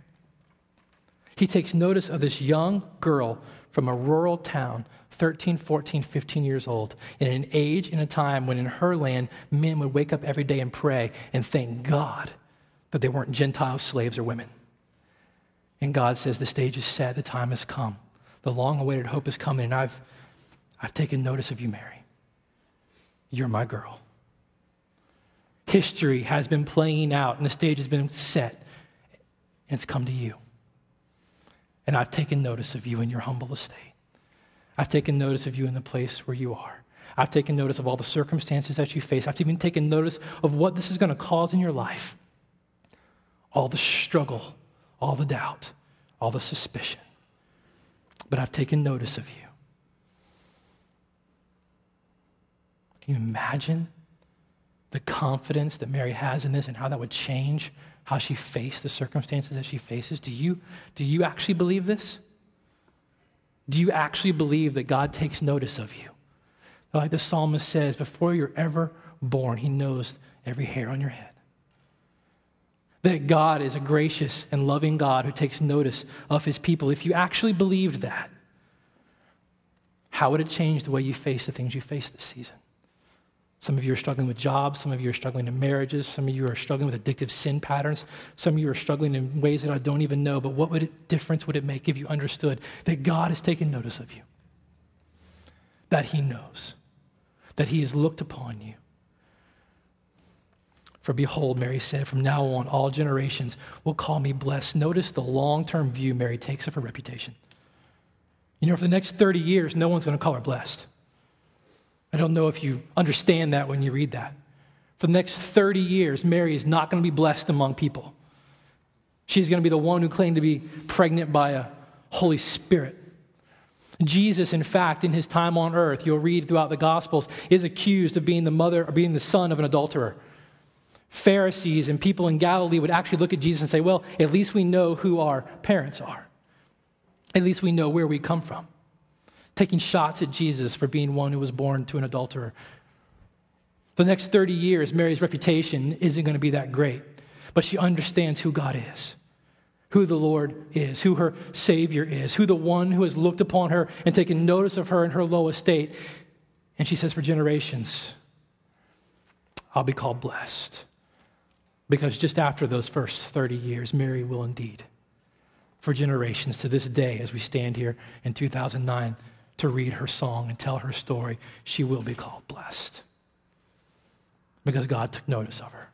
He takes notice of this young girl from a rural town, 13, 14, 15 years old, in an age and a time when in her land men would wake up every day and pray and thank God that they weren't Gentile slaves or women. And God says, The stage is set, the time has come. The long awaited hope is coming, and I've, I've taken notice of you, Mary. You're my girl. History has been playing out and the stage has been set, and it's come to you. And I've taken notice of you in your humble estate. I've taken notice of you in the place where you are. I've taken notice of all the circumstances that you face. I've even taken notice of what this is going to cause in your life all the struggle, all the doubt, all the suspicion. But I've taken notice of you. Can you imagine the confidence that Mary has in this and how that would change how she faced the circumstances that she faces? Do you, do you actually believe this? Do you actually believe that God takes notice of you? Like the psalmist says, before you're ever born, he knows every hair on your head. That God is a gracious and loving God who takes notice of his people. If you actually believed that, how would it change the way you face the things you face this season? Some of you are struggling with jobs. Some of you are struggling in marriages. Some of you are struggling with addictive sin patterns. Some of you are struggling in ways that I don't even know. But what would it, difference would it make if you understood that God has taken notice of you? That He knows, that He has looked upon you. For behold, Mary said, from now on, all generations will call me blessed. Notice the long term view Mary takes of her reputation. You know, for the next 30 years, no one's going to call her blessed. I don't know if you understand that when you read that. For the next 30 years, Mary is not going to be blessed among people. She's going to be the one who claimed to be pregnant by a Holy Spirit. Jesus, in fact, in his time on earth, you'll read throughout the Gospels, is accused of being the mother or being the son of an adulterer. Pharisees and people in Galilee would actually look at Jesus and say, Well, at least we know who our parents are. At least we know where we come from. Taking shots at Jesus for being one who was born to an adulterer. For the next 30 years, Mary's reputation isn't going to be that great, but she understands who God is who the Lord is, who her Savior is, who the one who has looked upon her and taken notice of her in her low estate. And she says, For generations, I'll be called blessed. Because just after those first 30 years, Mary will indeed, for generations to this day, as we stand here in 2009 to read her song and tell her story, she will be called blessed. Because God took notice of her.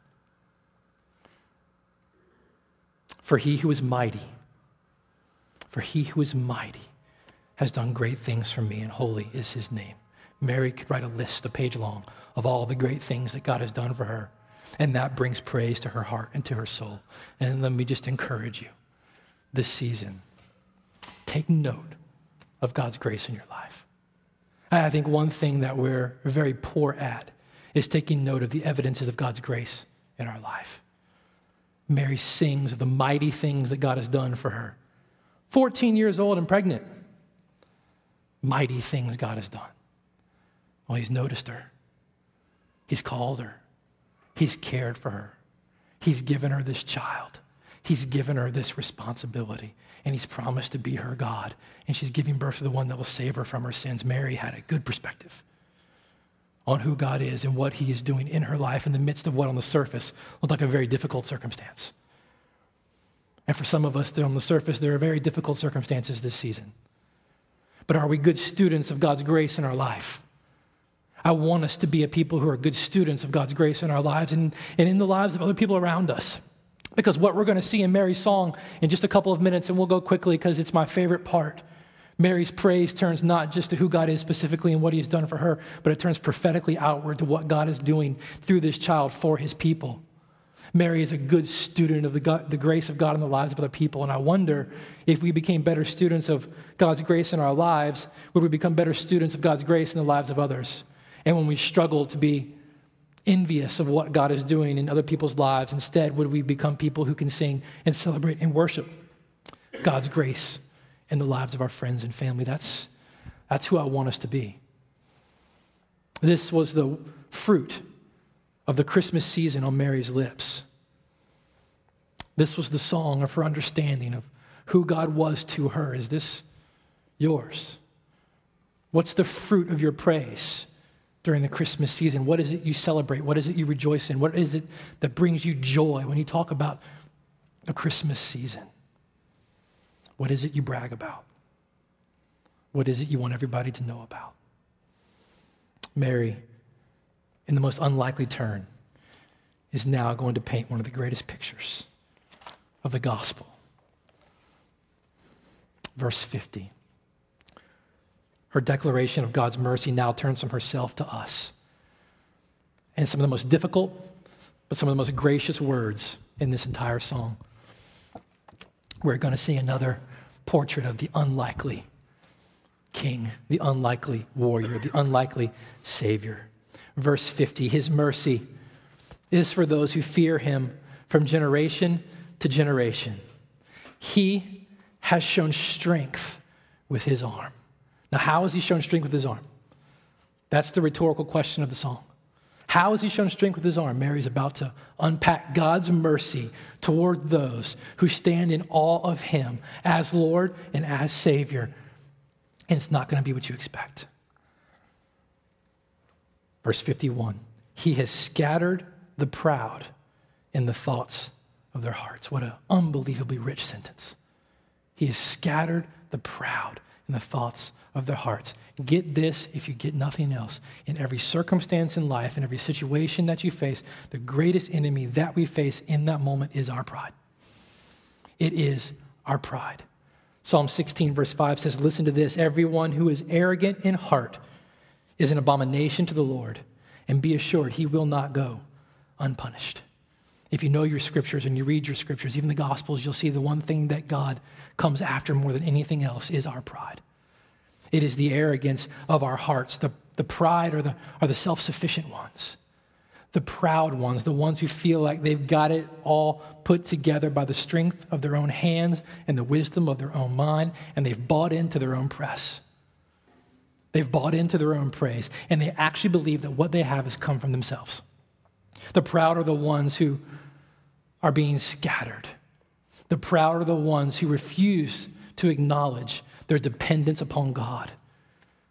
For he who is mighty, for he who is mighty has done great things for me, and holy is his name. Mary could write a list a page long of all the great things that God has done for her, and that brings praise to her heart and to her soul. And let me just encourage you this season take note of God's grace in your life. I think one thing that we're very poor at is taking note of the evidences of God's grace in our life. Mary sings of the mighty things that God has done for her. 14 years old and pregnant. Mighty things God has done. Well, He's noticed her, He's called her, He's cared for her, He's given her this child, He's given her this responsibility, and He's promised to be her God. And she's giving birth to the one that will save her from her sins. Mary had a good perspective on who God is and what He is doing in her life in the midst of what on the surface looked like a very difficult circumstance. And for some of us, on the surface, there are very difficult circumstances this season. But are we good students of God's grace in our life? I want us to be a people who are good students of God's grace in our lives and, and in the lives of other people around us. Because what we're going to see in Mary's song in just a couple of minutes, and we'll go quickly because it's my favorite part, Mary's praise turns not just to who God is specifically and what he has done for her, but it turns prophetically outward to what God is doing through this child for his people. Mary is a good student of the, God, the grace of God in the lives of other people. And I wonder if we became better students of God's grace in our lives, would we become better students of God's grace in the lives of others? And when we struggle to be envious of what God is doing in other people's lives, instead, would we become people who can sing and celebrate and worship God's grace in the lives of our friends and family. That's, that's who I want us to be. This was the fruit of the Christmas season on Mary's lips. This was the song of her understanding of who God was to her. Is this yours? What's the fruit of your praise during the Christmas season? What is it you celebrate? What is it you rejoice in? What is it that brings you joy when you talk about the Christmas season? What is it you brag about? What is it you want everybody to know about? Mary, in the most unlikely turn, is now going to paint one of the greatest pictures of the gospel. Verse 50. Her declaration of God's mercy now turns from herself to us. And some of the most difficult, but some of the most gracious words in this entire song. We're going to see another portrait of the unlikely king, the unlikely warrior, the unlikely savior. Verse 50 His mercy is for those who fear him from generation to generation. He has shown strength with his arm. Now, how has he shown strength with his arm? That's the rhetorical question of the song. How has he shown strength with his arm? Mary's about to unpack God's mercy toward those who stand in awe of him as Lord and as Savior. And it's not going to be what you expect. Verse 51 He has scattered the proud in the thoughts of their hearts. What an unbelievably rich sentence. He has scattered the proud in the thoughts of their hearts. Get this if you get nothing else. In every circumstance in life, in every situation that you face, the greatest enemy that we face in that moment is our pride. It is our pride. Psalm 16, verse 5 says, Listen to this everyone who is arrogant in heart is an abomination to the Lord, and be assured he will not go unpunished. If you know your scriptures and you read your scriptures, even the Gospels, you'll see the one thing that God comes after more than anything else is our pride. It is the arrogance of our hearts, the, the pride or the, or the self sufficient ones, the proud ones, the ones who feel like they've got it all put together by the strength of their own hands and the wisdom of their own mind, and they've bought into their own press. They've bought into their own praise, and they actually believe that what they have has come from themselves. The proud are the ones who are being scattered. The proud are the ones who refuse to acknowledge their dependence upon God,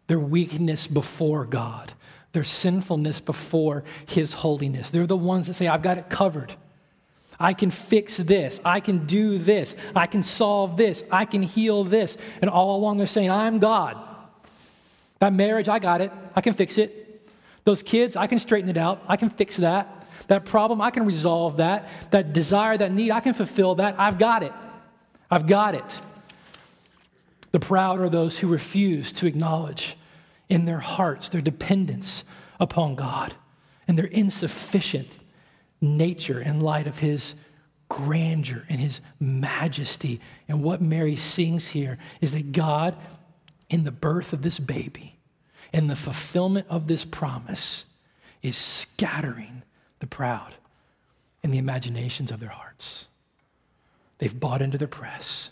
their weakness before God, their sinfulness before His holiness. They're the ones that say, I've got it covered. I can fix this. I can do this. I can solve this. I can heal this. And all along they're saying, I'm God. That marriage, I got it. I can fix it. Those kids, I can straighten it out. I can fix that. That problem, I can resolve that. That desire, that need, I can fulfill that. I've got it. I've got it. The proud are those who refuse to acknowledge in their hearts their dependence upon God and their insufficient nature in light of His grandeur and His majesty. And what Mary sings here is that God, in the birth of this baby, in the fulfillment of this promise, is scattering the proud in the imaginations of their hearts. They've bought into their press.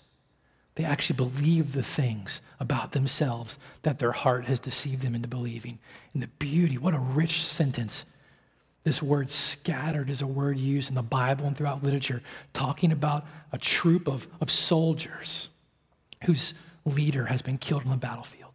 They actually believe the things about themselves that their heart has deceived them into believing. And the beauty, what a rich sentence. This word scattered is a word used in the Bible and throughout literature, talking about a troop of, of soldiers whose leader has been killed on the battlefield.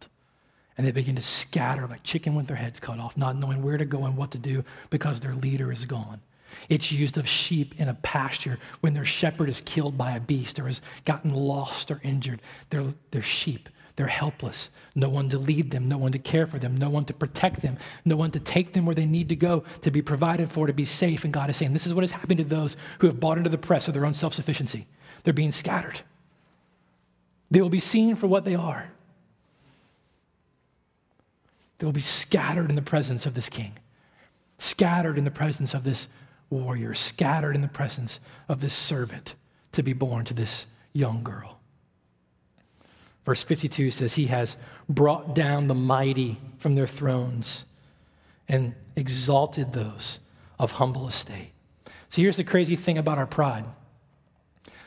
And they begin to scatter like chicken with their heads cut off, not knowing where to go and what to do because their leader is gone. It's used of sheep in a pasture when their shepherd is killed by a beast or has gotten lost or injured. They're, they're sheep. They're helpless. No one to lead them, no one to care for them, no one to protect them, no one to take them where they need to go to be provided for, to be safe. And God is saying, This is what is happening to those who have bought into the press of their own self sufficiency. They're being scattered. They will be seen for what they are. They will be scattered in the presence of this king, scattered in the presence of this warrior, scattered in the presence of this servant to be born to this young girl. Verse 52 says, He has brought down the mighty from their thrones and exalted those of humble estate. So here's the crazy thing about our pride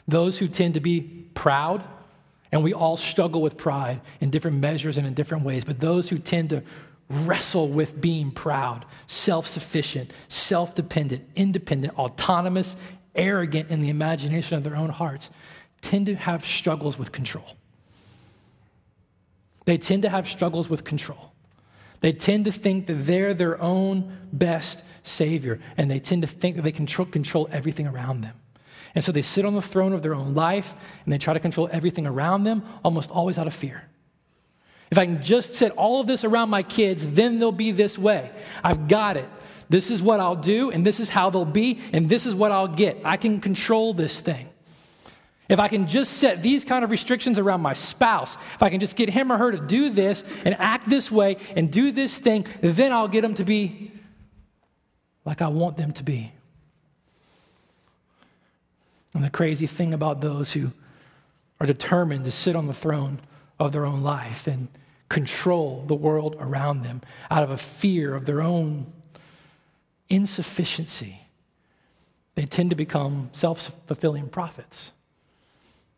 those who tend to be proud, and we all struggle with pride in different measures and in different ways, but those who tend to wrestle with being proud, self sufficient, self dependent, independent, autonomous, arrogant in the imagination of their own hearts tend to have struggles with control. They tend to have struggles with control. They tend to think that they're their own best savior, and they tend to think that they control, control everything around them. And so they sit on the throne of their own life and they try to control everything around them, almost always out of fear. If I can just set all of this around my kids, then they'll be this way. I've got it. This is what I'll do, and this is how they'll be, and this is what I'll get. I can control this thing. If I can just set these kind of restrictions around my spouse, if I can just get him or her to do this and act this way and do this thing, then I'll get them to be like I want them to be. And the crazy thing about those who are determined to sit on the throne of their own life and control the world around them out of a fear of their own insufficiency, they tend to become self fulfilling prophets.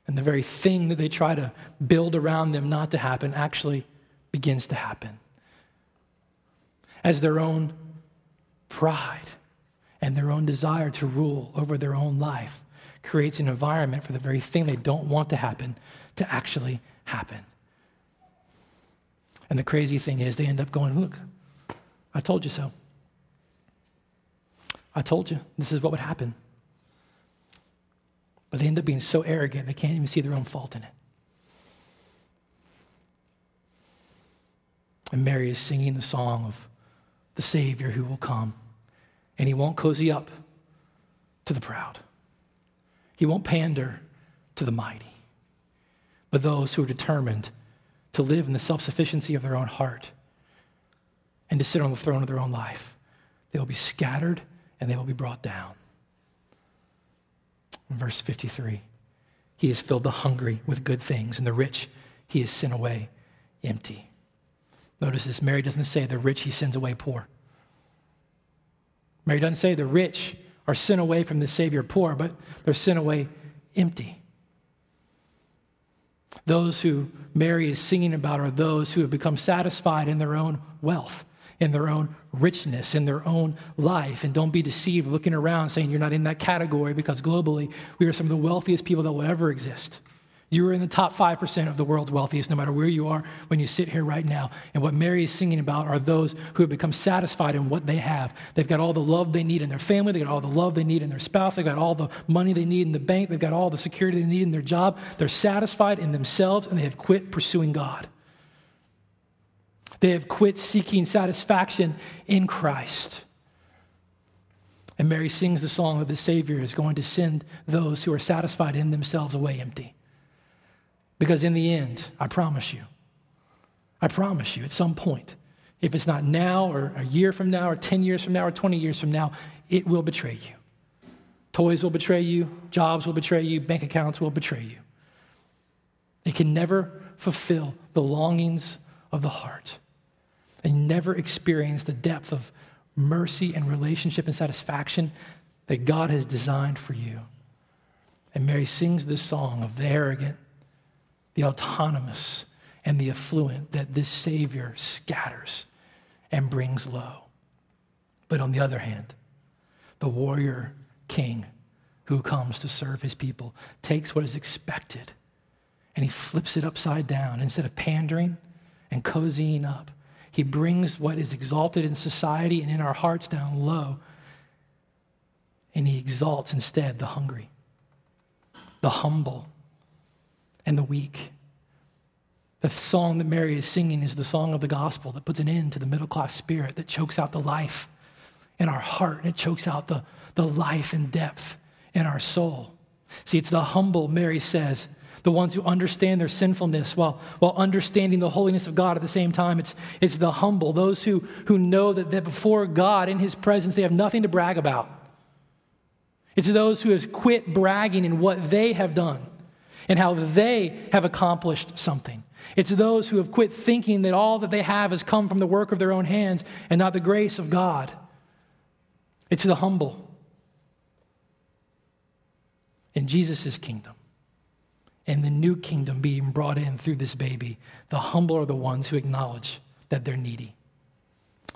And the very thing that they try to build around them not to happen actually begins to happen. As their own pride and their own desire to rule over their own life creates an environment for the very thing they don't want to happen to actually happen. And the crazy thing is, they end up going, Look, I told you so. I told you this is what would happen. But they end up being so arrogant, they can't even see their own fault in it. And Mary is singing the song of the Savior who will come. And he won't cozy up to the proud, he won't pander to the mighty. But those who are determined to live in the self sufficiency of their own heart and to sit on the throne of their own life, they will be scattered and they will be brought down. In verse 53, he has filled the hungry with good things, and the rich he has sent away empty. Notice this Mary doesn't say the rich he sends away poor. Mary doesn't say the rich are sent away from the Savior poor, but they're sent away empty. Those who Mary is singing about are those who have become satisfied in their own wealth, in their own richness, in their own life. And don't be deceived looking around saying you're not in that category because globally we are some of the wealthiest people that will ever exist. You are in the top 5% of the world's wealthiest, no matter where you are when you sit here right now. And what Mary is singing about are those who have become satisfied in what they have. They've got all the love they need in their family, they've got all the love they need in their spouse, they've got all the money they need in the bank, they've got all the security they need in their job. They're satisfied in themselves and they have quit pursuing God. They have quit seeking satisfaction in Christ. And Mary sings the song that the Savior is going to send those who are satisfied in themselves away empty. Because in the end, I promise you, I promise you, at some point, if it's not now or a year from now or 10 years from now or 20 years from now, it will betray you. Toys will betray you, jobs will betray you, bank accounts will betray you. It can never fulfill the longings of the heart and never experience the depth of mercy and relationship and satisfaction that God has designed for you. And Mary sings this song of the arrogant the autonomous, and the affluent that this Savior scatters and brings low. But on the other hand, the warrior king who comes to serve his people takes what is expected and he flips it upside down. Instead of pandering and cozying up, he brings what is exalted in society and in our hearts down low, and he exalts instead the hungry, the humble, and the weak. The song that Mary is singing is the song of the gospel that puts an end to the middle class spirit that chokes out the life in our heart and it chokes out the, the life and depth in our soul. See, it's the humble, Mary says, the ones who understand their sinfulness while, while understanding the holiness of God at the same time. It's, it's the humble, those who, who know that, that before God, in His presence, they have nothing to brag about. It's those who have quit bragging in what they have done and how they have accomplished something. It's those who have quit thinking that all that they have has come from the work of their own hands and not the grace of God. It's the humble. In Jesus' kingdom, in the new kingdom being brought in through this baby, the humble are the ones who acknowledge that they're needy,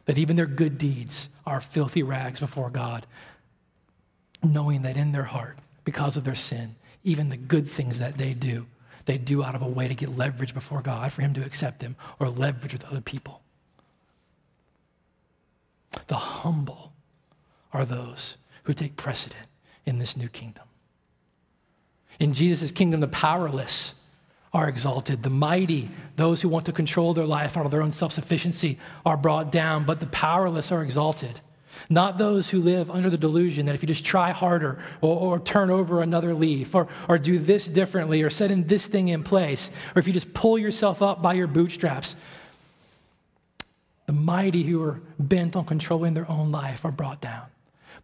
that even their good deeds are filthy rags before God, knowing that in their heart, because of their sin, even the good things that they do, they do out of a way to get leverage before God for Him to accept them or leverage with other people. The humble are those who take precedent in this new kingdom. In Jesus' kingdom, the powerless are exalted. The mighty, those who want to control their life out of their own self sufficiency, are brought down, but the powerless are exalted. Not those who live under the delusion that if you just try harder or, or, turn over another leaf or, or do this differently or set in this thing in place, or if you just pull yourself up by your bootstraps, the mighty who are bent on controlling their own life are brought down.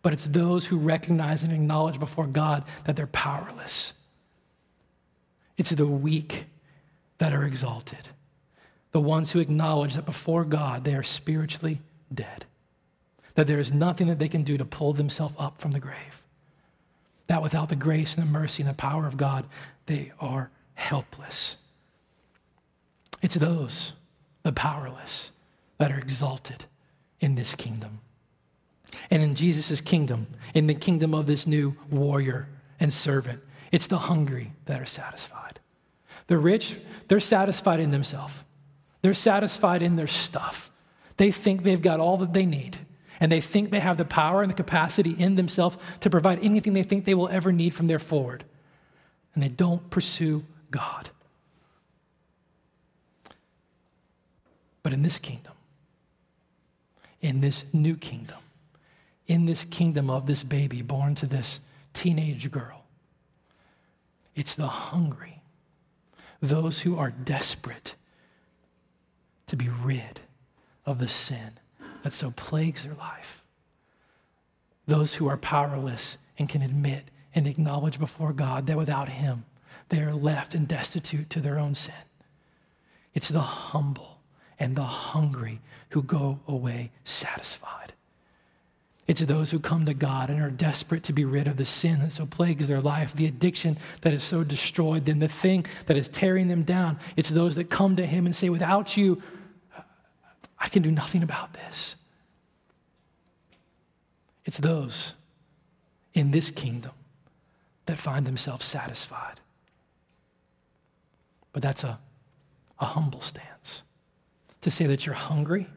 But it's those who recognize and acknowledge before God that they're powerless. It's the weak that are exalted, the ones who acknowledge that before God they are spiritually dead that there is nothing that they can do to pull themselves up from the grave. That without the grace and the mercy and the power of God, they are helpless. It's those, the powerless, that are exalted in this kingdom. And in Jesus' kingdom, in the kingdom of this new warrior and servant, it's the hungry that are satisfied. The rich, they're satisfied in themselves, they're satisfied in their stuff. They think they've got all that they need and they think they have the power and the capacity in themselves to provide anything they think they will ever need from there forward. And they don't pursue God. But in this kingdom, in this new kingdom, in this kingdom of this baby born to this teenage girl, it's the hungry, those who are desperate to be rid of the sin that so plagues their life. Those who are powerless and can admit and acknowledge before God that without Him, they are left and destitute to their own sin. It's the humble and the hungry who go away satisfied. It's those who come to God and are desperate to be rid of the sin that so plagues their life, the addiction that has so destroyed them, the thing that is tearing them down. It's those that come to Him and say, Without you, I can do nothing about this. It's those in this kingdom that find themselves satisfied. But that's a, a humble stance to say that you're hungry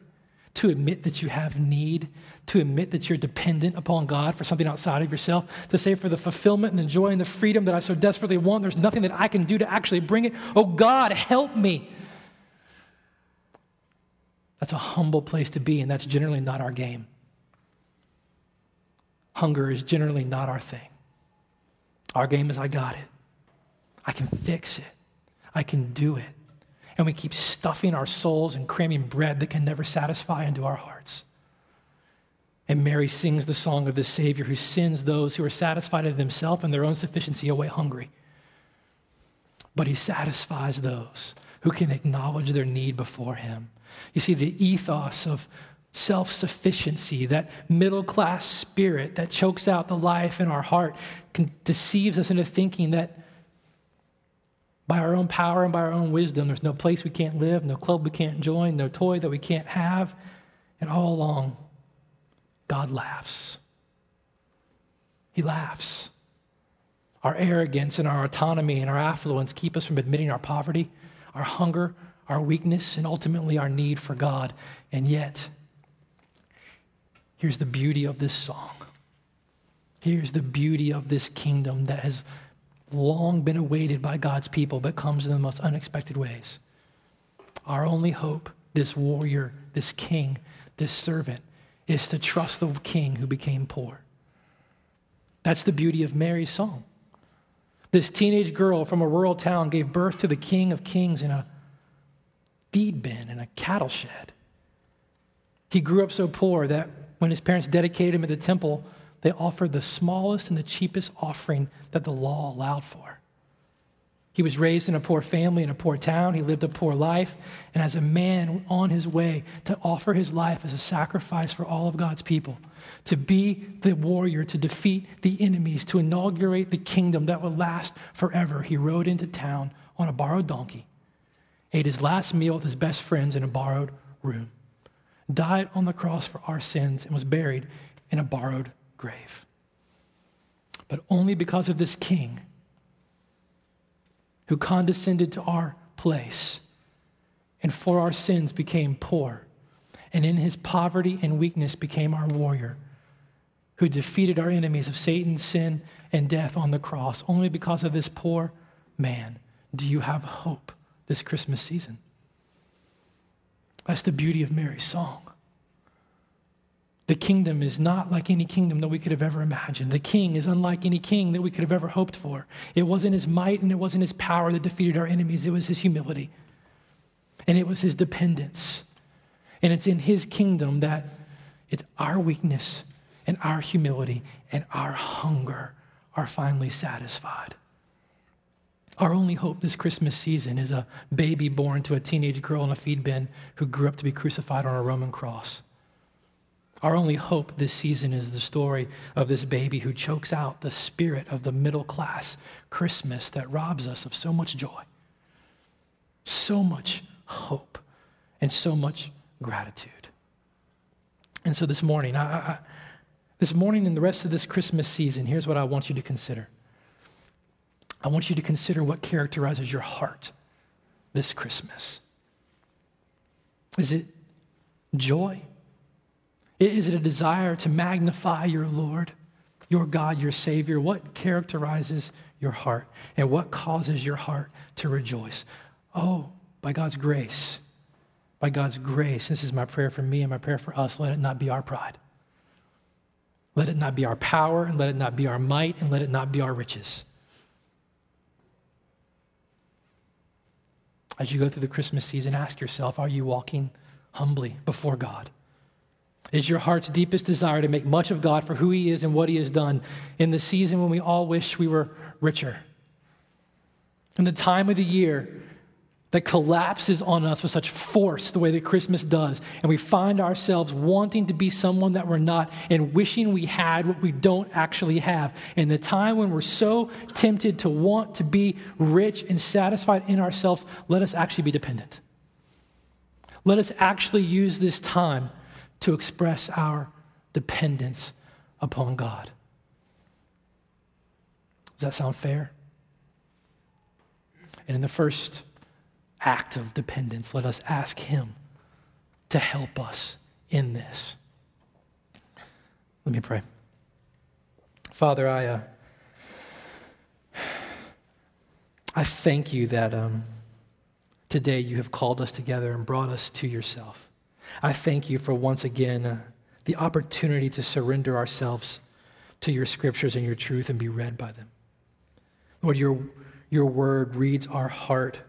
to admit that you have need, to admit that you're dependent upon God for something outside of yourself, to say for the fulfillment and the joy and the freedom that I so desperately want, there's nothing that I can do to actually bring it. Oh God, help me. That's a humble place to be, and that's generally not our game. Hunger is generally not our thing. Our game is I got it. I can fix it. I can do it and we keep stuffing our souls and cramming bread that can never satisfy into our hearts. And Mary sings the song of the Savior who sends those who are satisfied of themselves and their own sufficiency away hungry. But he satisfies those who can acknowledge their need before him. You see, the ethos of self sufficiency, that middle class spirit that chokes out the life in our heart, deceives us into thinking that by our own power and by our own wisdom. There's no place we can't live, no club we can't join, no toy that we can't have. And all along, God laughs. He laughs. Our arrogance and our autonomy and our affluence keep us from admitting our poverty, our hunger, our weakness, and ultimately our need for God. And yet, here's the beauty of this song. Here's the beauty of this kingdom that has long been awaited by God's people, but comes in the most unexpected ways. Our only hope, this warrior, this king, this servant, is to trust the king who became poor. That's the beauty of Mary's song. This teenage girl from a rural town gave birth to the king of kings in a feed bin in a cattle shed. He grew up so poor that when his parents dedicated him at the temple, they offered the smallest and the cheapest offering that the law allowed for. He was raised in a poor family in a poor town. He lived a poor life. And as a man on his way to offer his life as a sacrifice for all of God's people, to be the warrior, to defeat the enemies, to inaugurate the kingdom that would last forever, he rode into town on a borrowed donkey, ate his last meal with his best friends in a borrowed room, died on the cross for our sins, and was buried in a borrowed grave. But only because of this king who condescended to our place and for our sins became poor, and in his poverty and weakness became our warrior, who defeated our enemies of Satan, sin, and death on the cross. Only because of this poor man do you have hope this Christmas season. That's the beauty of Mary's song. The kingdom is not like any kingdom that we could have ever imagined. The king is unlike any king that we could have ever hoped for. It wasn't his might and it wasn't his power that defeated our enemies, it was his humility. And it was his dependence. And it's in his kingdom that it's our weakness and our humility and our hunger are finally satisfied. Our only hope this Christmas season is a baby born to a teenage girl in a feed bin who grew up to be crucified on a Roman cross. Our only hope this season is the story of this baby who chokes out the spirit of the middle class Christmas that robs us of so much joy, so much hope, and so much gratitude. And so this morning, I, I, this morning and the rest of this Christmas season, here's what I want you to consider. I want you to consider what characterizes your heart this Christmas. Is it joy? Is it a desire to magnify your Lord, your God, your Savior? What characterizes your heart and what causes your heart to rejoice? Oh, by God's grace. By God's grace. This is my prayer for me and my prayer for us. Let it not be our pride. Let it not be our power, and let it not be our might, and let it not be our riches. As you go through the Christmas season, ask yourself are you walking humbly before God? Is your heart's deepest desire to make much of God for who He is and what He has done in the season when we all wish we were richer? In the time of the year that collapses on us with such force the way that Christmas does, and we find ourselves wanting to be someone that we're not and wishing we had what we don't actually have. In the time when we're so tempted to want to be rich and satisfied in ourselves, let us actually be dependent. Let us actually use this time to express our dependence upon God. Does that sound fair? And in the first act of dependence, let us ask Him to help us in this. Let me pray. Father, I, uh, I thank you that um, today you have called us together and brought us to yourself. I thank you for once again uh, the opportunity to surrender ourselves to your scriptures and your truth and be read by them. Lord, your, your word reads our heart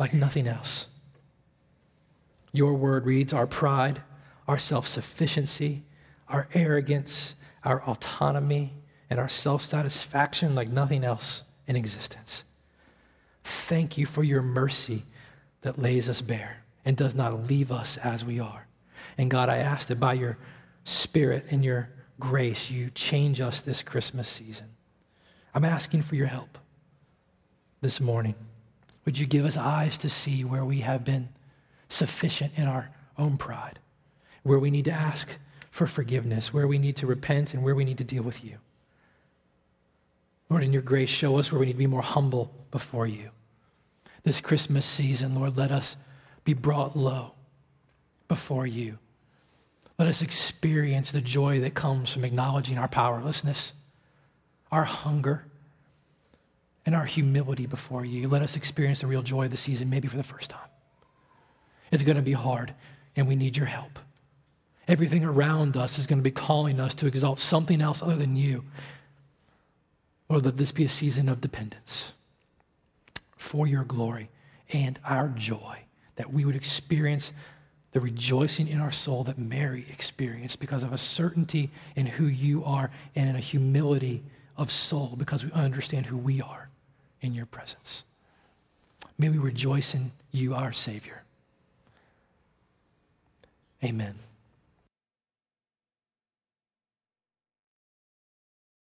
like nothing else. Your word reads our pride, our self sufficiency, our arrogance, our autonomy, and our self satisfaction like nothing else in existence. Thank you for your mercy that lays us bare and does not leave us as we are. And God, I ask that by your Spirit and your grace, you change us this Christmas season. I'm asking for your help this morning. Would you give us eyes to see where we have been sufficient in our own pride, where we need to ask for forgiveness, where we need to repent, and where we need to deal with you? Lord, in your grace, show us where we need to be more humble before you. This Christmas season, Lord, let us be brought low before you. Let us experience the joy that comes from acknowledging our powerlessness, our hunger, and our humility before you. Let us experience the real joy of the season, maybe for the first time. It's going to be hard, and we need your help. Everything around us is going to be calling us to exalt something else other than you. Or let this be a season of dependence for your glory and our joy, that we would experience the rejoicing in our soul that Mary experienced because of a certainty in who you are and in a humility of soul because we understand who we are in your presence. May we rejoice in you, our Savior. Amen.